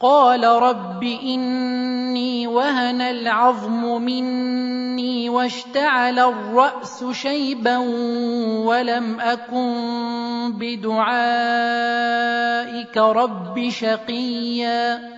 قال رب إني وهن العظم مني واشتعل الرأس شيبا ولم أكن بدعائك رب شقيا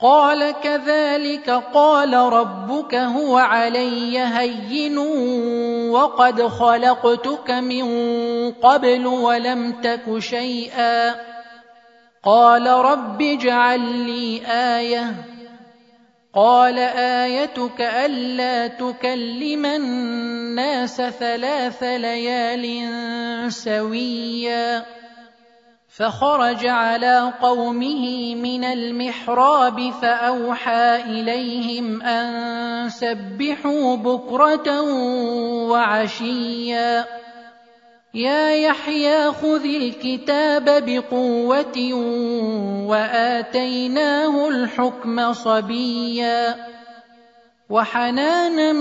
قال كذلك قال ربك هو علي هين وقد خلقتك من قبل ولم تك شيئا. قال رب اجعل لي آية. قال آيتك ألا تكلم الناس ثلاث ليال سويا. فخرج على قومه من المحراب فأوحى إليهم أن سبحوا بكرة وعشيا. يا يحيى خذ الكتاب بقوة وآتيناه الحكم صبيا. وحنانا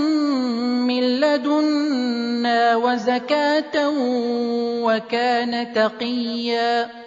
من لدنا وزكاة وكان تقيا.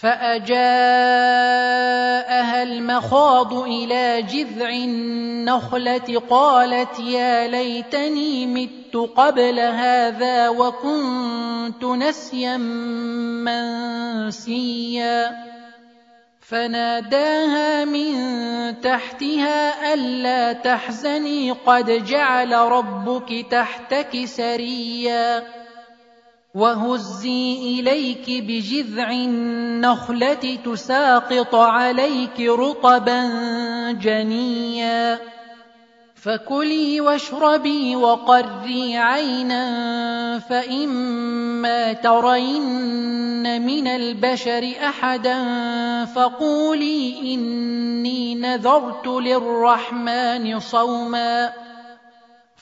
فأجاءها المخاض إلى جذع النخلة قالت يا ليتني مت قبل هذا وكنت نسيا منسيا فناداها من تحتها ألا تحزني قد جعل ربك تحتك سريا وهزي اليك بجذع النخله تساقط عليك رطبا جنيا فكلي واشربي وقري عينا فإما ترين من البشر أحدا فقولي إني نذرت للرحمن صوما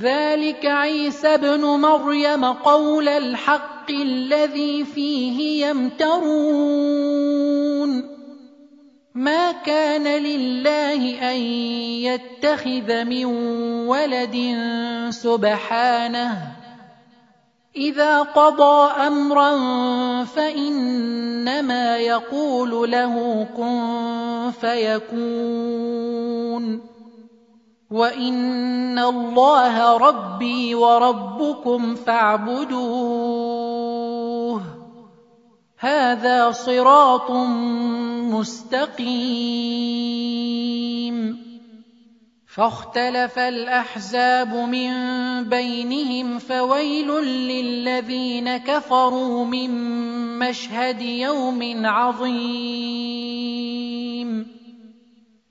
ذلك عيسى ابن مريم قول الحق الذي فيه يمترون. ما كان لله أن يتخذ من ولد سبحانه. إذا قضى أمرا فإنما يقول له كن فيكون. وان الله ربي وربكم فاعبدوه. هذا صراط مستقيم. فاختلف الاحزاب من بينهم فويل للذين كفروا من مشهد يوم عظيم.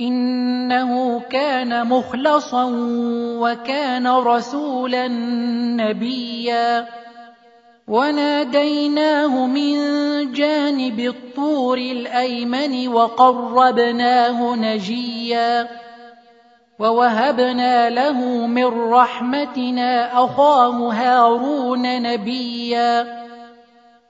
إنه كان مخلصا وكان رسولا نبيا. وناديناه من جانب الطور الأيمن وقربناه نجيا. ووهبنا له من رحمتنا أخاه هارون نبيا.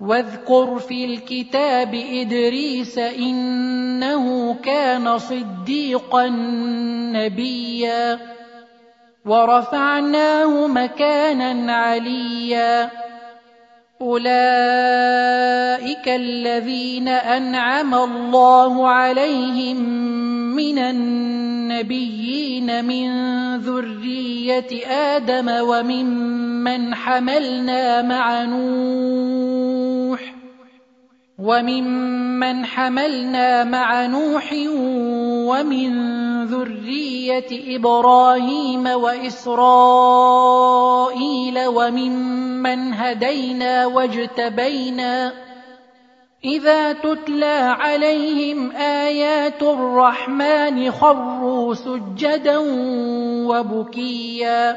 واذكر في الكتاب إدريس إنه كان صديقا نبيا ورفعناه مكانا عليا. أولئك الذين أنعم الله عليهم من النبيين من ذرية آدم وممن حملنا مع نوح. وممن حملنا مع نوح ومن ذرية إبراهيم وإسرائيل وممن هدينا واجتبينا إذا تتلى عليهم آيات الرحمن خروا سجدا وبكيا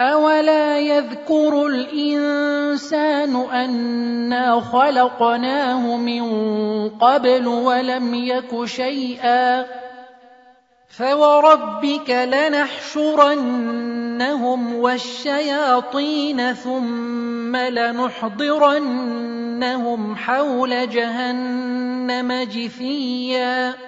اولا يذكر الانسان انا خلقناه من قبل ولم يك شيئا فوربك لنحشرنهم والشياطين ثم لنحضرنهم حول جهنم جثيا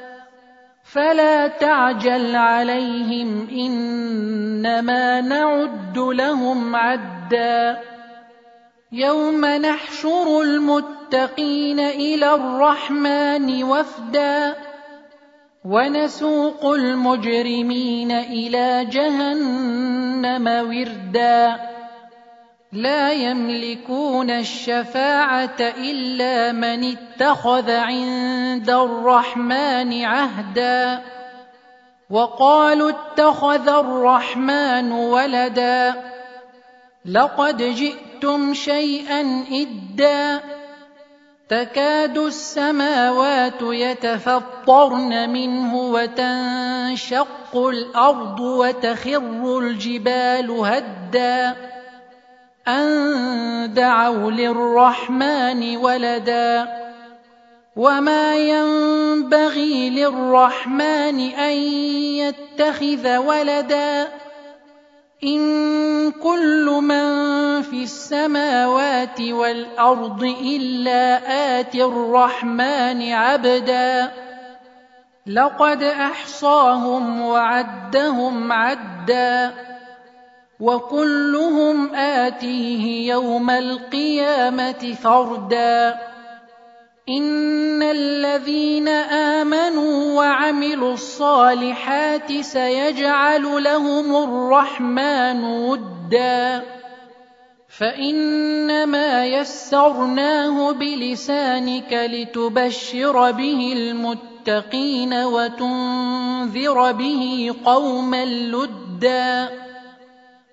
فلا تعجل عليهم إنما نعد لهم عدا. يوم نحشر المتقين إلى الرحمن وفدا. ونسوق المجرمين إلى جهنم وردا. لا يملكون الشفاعة إلا من اتخذ عند الرحمن عهدا. وقالوا اتخذ الرحمن ولدا. لقد جئتم شيئا إدا. تكاد السماوات يتفطرن منه وتنشق الأرض وتخر الجبال هدا. أن دعوا للرحمن ولدا وما ينبغي للرحمن أن يتخذ ولدا إن كل من في السماوات والأرض إلا آتي الرحمن عبدا لقد أحصاهم وعدهم عدًّا وكلهم آتيه يوم القيامة فردا إن الذين آمنوا وعملوا الصالحات سيجعل لهم الرحمن ودا فإنما يسرناه بلسانك لتبشر به المتقين وتنذر به قوما لُدًّا